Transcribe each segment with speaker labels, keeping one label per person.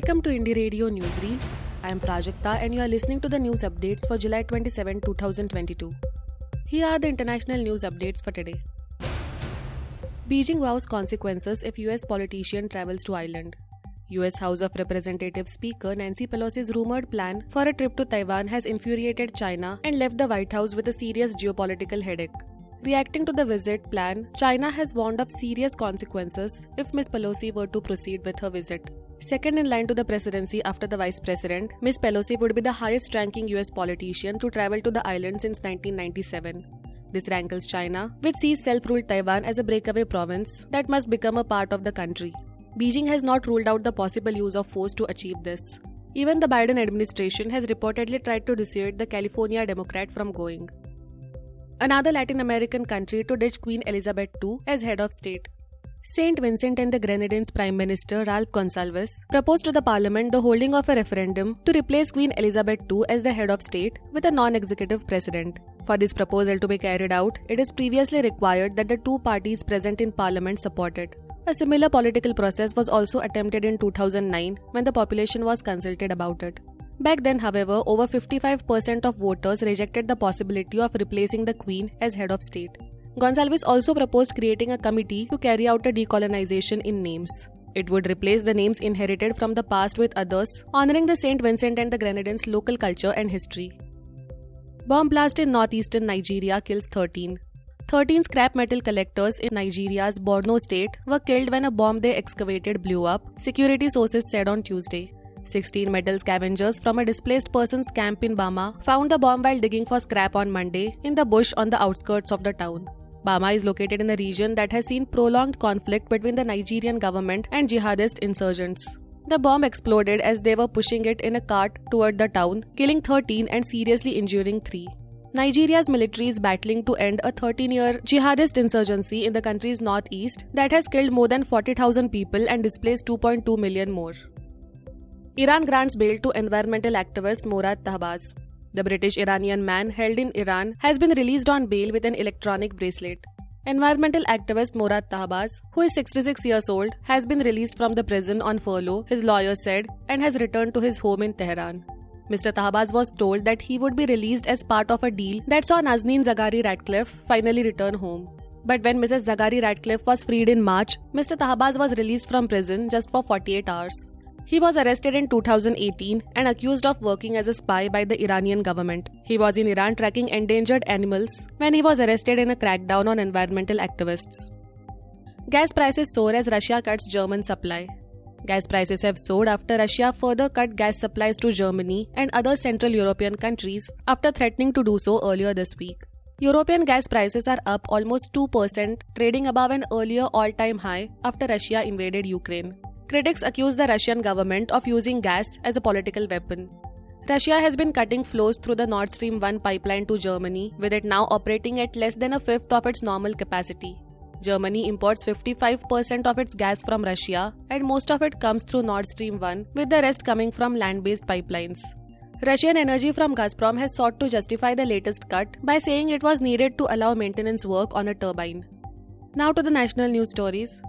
Speaker 1: Welcome to Indie Radio Newsreel. I am Prajakta and you are listening to the news updates for July 27, 2022. Here are the international news updates for today. Beijing vows consequences if US politician travels to island. US House of Representatives Speaker Nancy Pelosi's rumored plan for a trip to Taiwan has infuriated China and left the White House with a serious geopolitical headache. Reacting to the visit plan, China has warned of serious consequences if Ms. Pelosi were to proceed with her visit. Second in line to the presidency after the vice president, Ms. Pelosi would be the highest ranking US politician to travel to the island since 1997. This rankles China, which sees self ruled Taiwan as a breakaway province that must become a part of the country. Beijing has not ruled out the possible use of force to achieve this. Even the Biden administration has reportedly tried to dissuade the California Democrat from going. Another Latin American country to ditch Queen Elizabeth II as head of state. St. Vincent and the Grenadines Prime Minister Ralph Gonsalves proposed to the parliament the holding of a referendum to replace Queen Elizabeth II as the head of state with a non executive president. For this proposal to be carried out, it is previously required that the two parties present in parliament support it. A similar political process was also attempted in 2009 when the population was consulted about it. Back then, however, over 55% of voters rejected the possibility of replacing the Queen as head of state. Gonsalves also proposed creating a committee to carry out a decolonization in names. It would replace the names inherited from the past with others, honoring the St. Vincent and the Grenadines' local culture and history. Bomb blast in northeastern Nigeria kills 13. 13 scrap metal collectors in Nigeria's Borno state were killed when a bomb they excavated blew up, security sources said on Tuesday. 16 metal scavengers from a displaced person's camp in Bama found the bomb while digging for scrap on Monday in the bush on the outskirts of the town. Bama is located in a region that has seen prolonged conflict between the Nigerian government and jihadist insurgents. The bomb exploded as they were pushing it in a cart toward the town, killing 13 and seriously injuring 3. Nigeria's military is battling to end a 13 year jihadist insurgency in the country's northeast that has killed more than 40,000 people and displaced 2.2 million more. Iran grants bail to environmental activist Morad Tahbaz. The British Iranian man held in Iran has been released on bail with an electronic bracelet. Environmental activist Morad Tahbaz, who is 66 years old, has been released from the prison on furlough, his lawyer said, and has returned to his home in Tehran. Mr. Tahbaz was told that he would be released as part of a deal that saw Nazanin Zaghari Ratcliffe finally return home. But when Mrs. Zaghari Ratcliffe was freed in March, Mr. Tahbaz was released from prison just for 48 hours. He was arrested in 2018 and accused of working as a spy by the Iranian government. He was in Iran tracking endangered animals when he was arrested in a crackdown on environmental activists. Gas prices soar as Russia cuts German supply. Gas prices have soared after Russia further cut gas supplies to Germany and other Central European countries after threatening to do so earlier this week. European gas prices are up almost 2%, trading above an earlier all time high after Russia invaded Ukraine. Critics accuse the Russian government of using gas as a political weapon. Russia has been cutting flows through the Nord Stream 1 pipeline to Germany, with it now operating at less than a fifth of its normal capacity. Germany imports 55% of its gas from Russia, and most of it comes through Nord Stream 1, with the rest coming from land based pipelines. Russian Energy from Gazprom has sought to justify the latest cut by saying it was needed to allow maintenance work on a turbine. Now to the national news stories.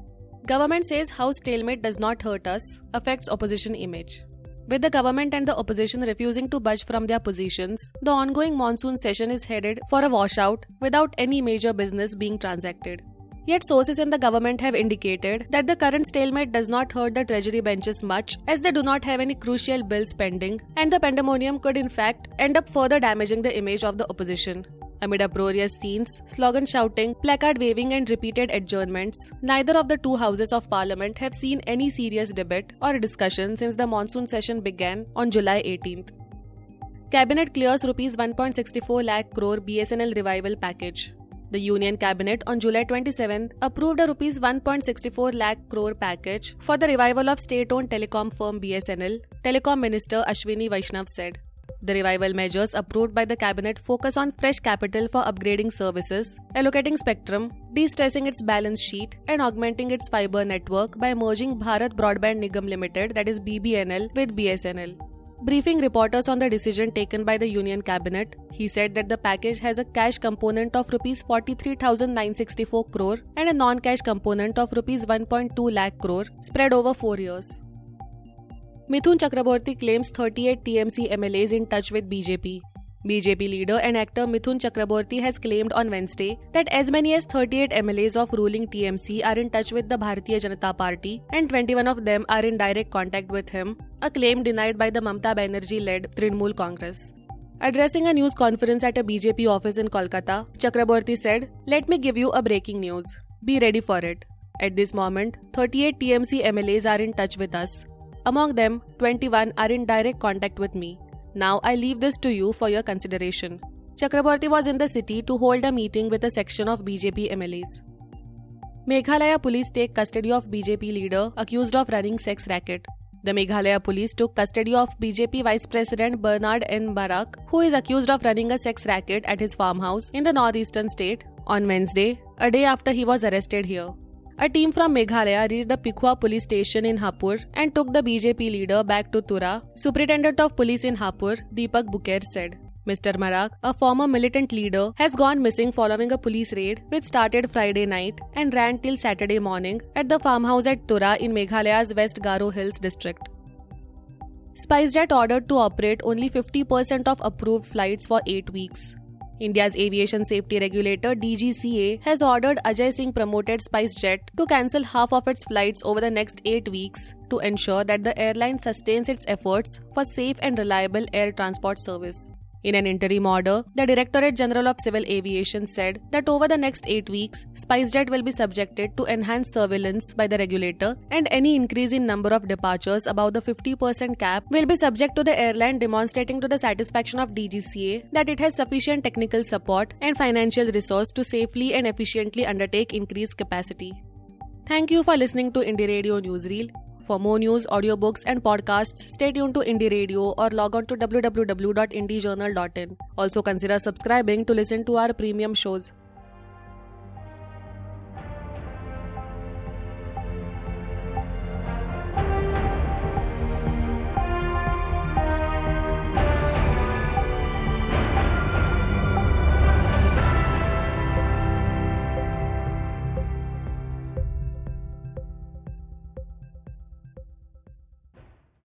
Speaker 1: Government says House stalemate does not hurt us, affects opposition image. With the government and the opposition refusing to budge from their positions, the ongoing monsoon session is headed for a washout without any major business being transacted. Yet sources in the government have indicated that the current stalemate does not hurt the treasury benches much as they do not have any crucial bills pending and the pandemonium could in fact end up further damaging the image of the opposition. Amid uproarious scenes, slogan shouting, placard waving, and repeated adjournments, neither of the two houses of parliament have seen any serious debate or discussion since the monsoon session began on July 18th. Cabinet clears rupees 1.64 lakh crore BSNL revival package. The Union Cabinet on July 27 approved a rupees 1.64 lakh crore package for the revival of state-owned telecom firm BSNL, Telecom Minister Ashwini Vaishnaw said. The revival measures approved by the cabinet focus on fresh capital for upgrading services, allocating spectrum, de-stressing its balance sheet, and augmenting its fiber network by merging Bharat Broadband Nigam Limited, that is BBNL, with BSNL. Briefing reporters on the decision taken by the Union Cabinet, he said that the package has a cash component of rupees 43,964 crore and a non-cash component of rupees 1.2 lakh crore spread over 4 years. Mithun Chakraborty claims 38 TMC MLAs in touch with BJP. BJP leader and actor Mithun Chakraborty has claimed on Wednesday that as many as 38 MLAs of ruling TMC are in touch with the Bharatiya Janata Party and 21 of them are in direct contact with him, a claim denied by the Mamata Banerjee led Trinamool Congress. Addressing a news conference at a BJP office in Kolkata, Chakraborty said, Let me give you a breaking news. Be ready for it. At this moment, 38 TMC MLAs are in touch with us. Among them, 21 are in direct contact with me. Now I leave this to you for your consideration. Chakraborty was in the city to hold a meeting with a section of BJP MLAs. Meghalaya police take custody of BJP leader accused of running sex racket. The Meghalaya police took custody of BJP Vice President Bernard N. Marak, who is accused of running a sex racket at his farmhouse in the northeastern state, on Wednesday, a day after he was arrested here. A team from Meghalaya reached the Pilkhuwa police station in Hapur and took the BJP leader back to Tura, Superintendent of Police in Hapur, Deepak Bhuker said. Mr. Marak, a former militant leader, has gone missing following a police raid which started Friday night and ran till Saturday morning at the farmhouse at Tura in Meghalaya's West Garo Hills district. SpiceJet ordered to operate only 50% of approved flights for 8 weeks. India's aviation safety regulator DGCA has ordered Ajay Singh promoted SpiceJet to cancel half of its flights over the next 8 weeks to ensure that the airline sustains its efforts for safe and reliable air transport service. In an interim order, the Directorate General of Civil Aviation said that over the next eight weeks, SpiceJet will be subjected to enhanced surveillance by the regulator, and any increase in number of departures above the 50% cap will be subject to the airline demonstrating to the satisfaction of DGCA that it has sufficient technical support and financial resource to safely and efficiently undertake increased capacity. Thank you for listening to Indie Radio Newsreel. For more news, audiobooks, and podcasts, stay tuned to Indie Radio or log on to www.indiejournal.in. Also, consider subscribing to listen to our premium shows.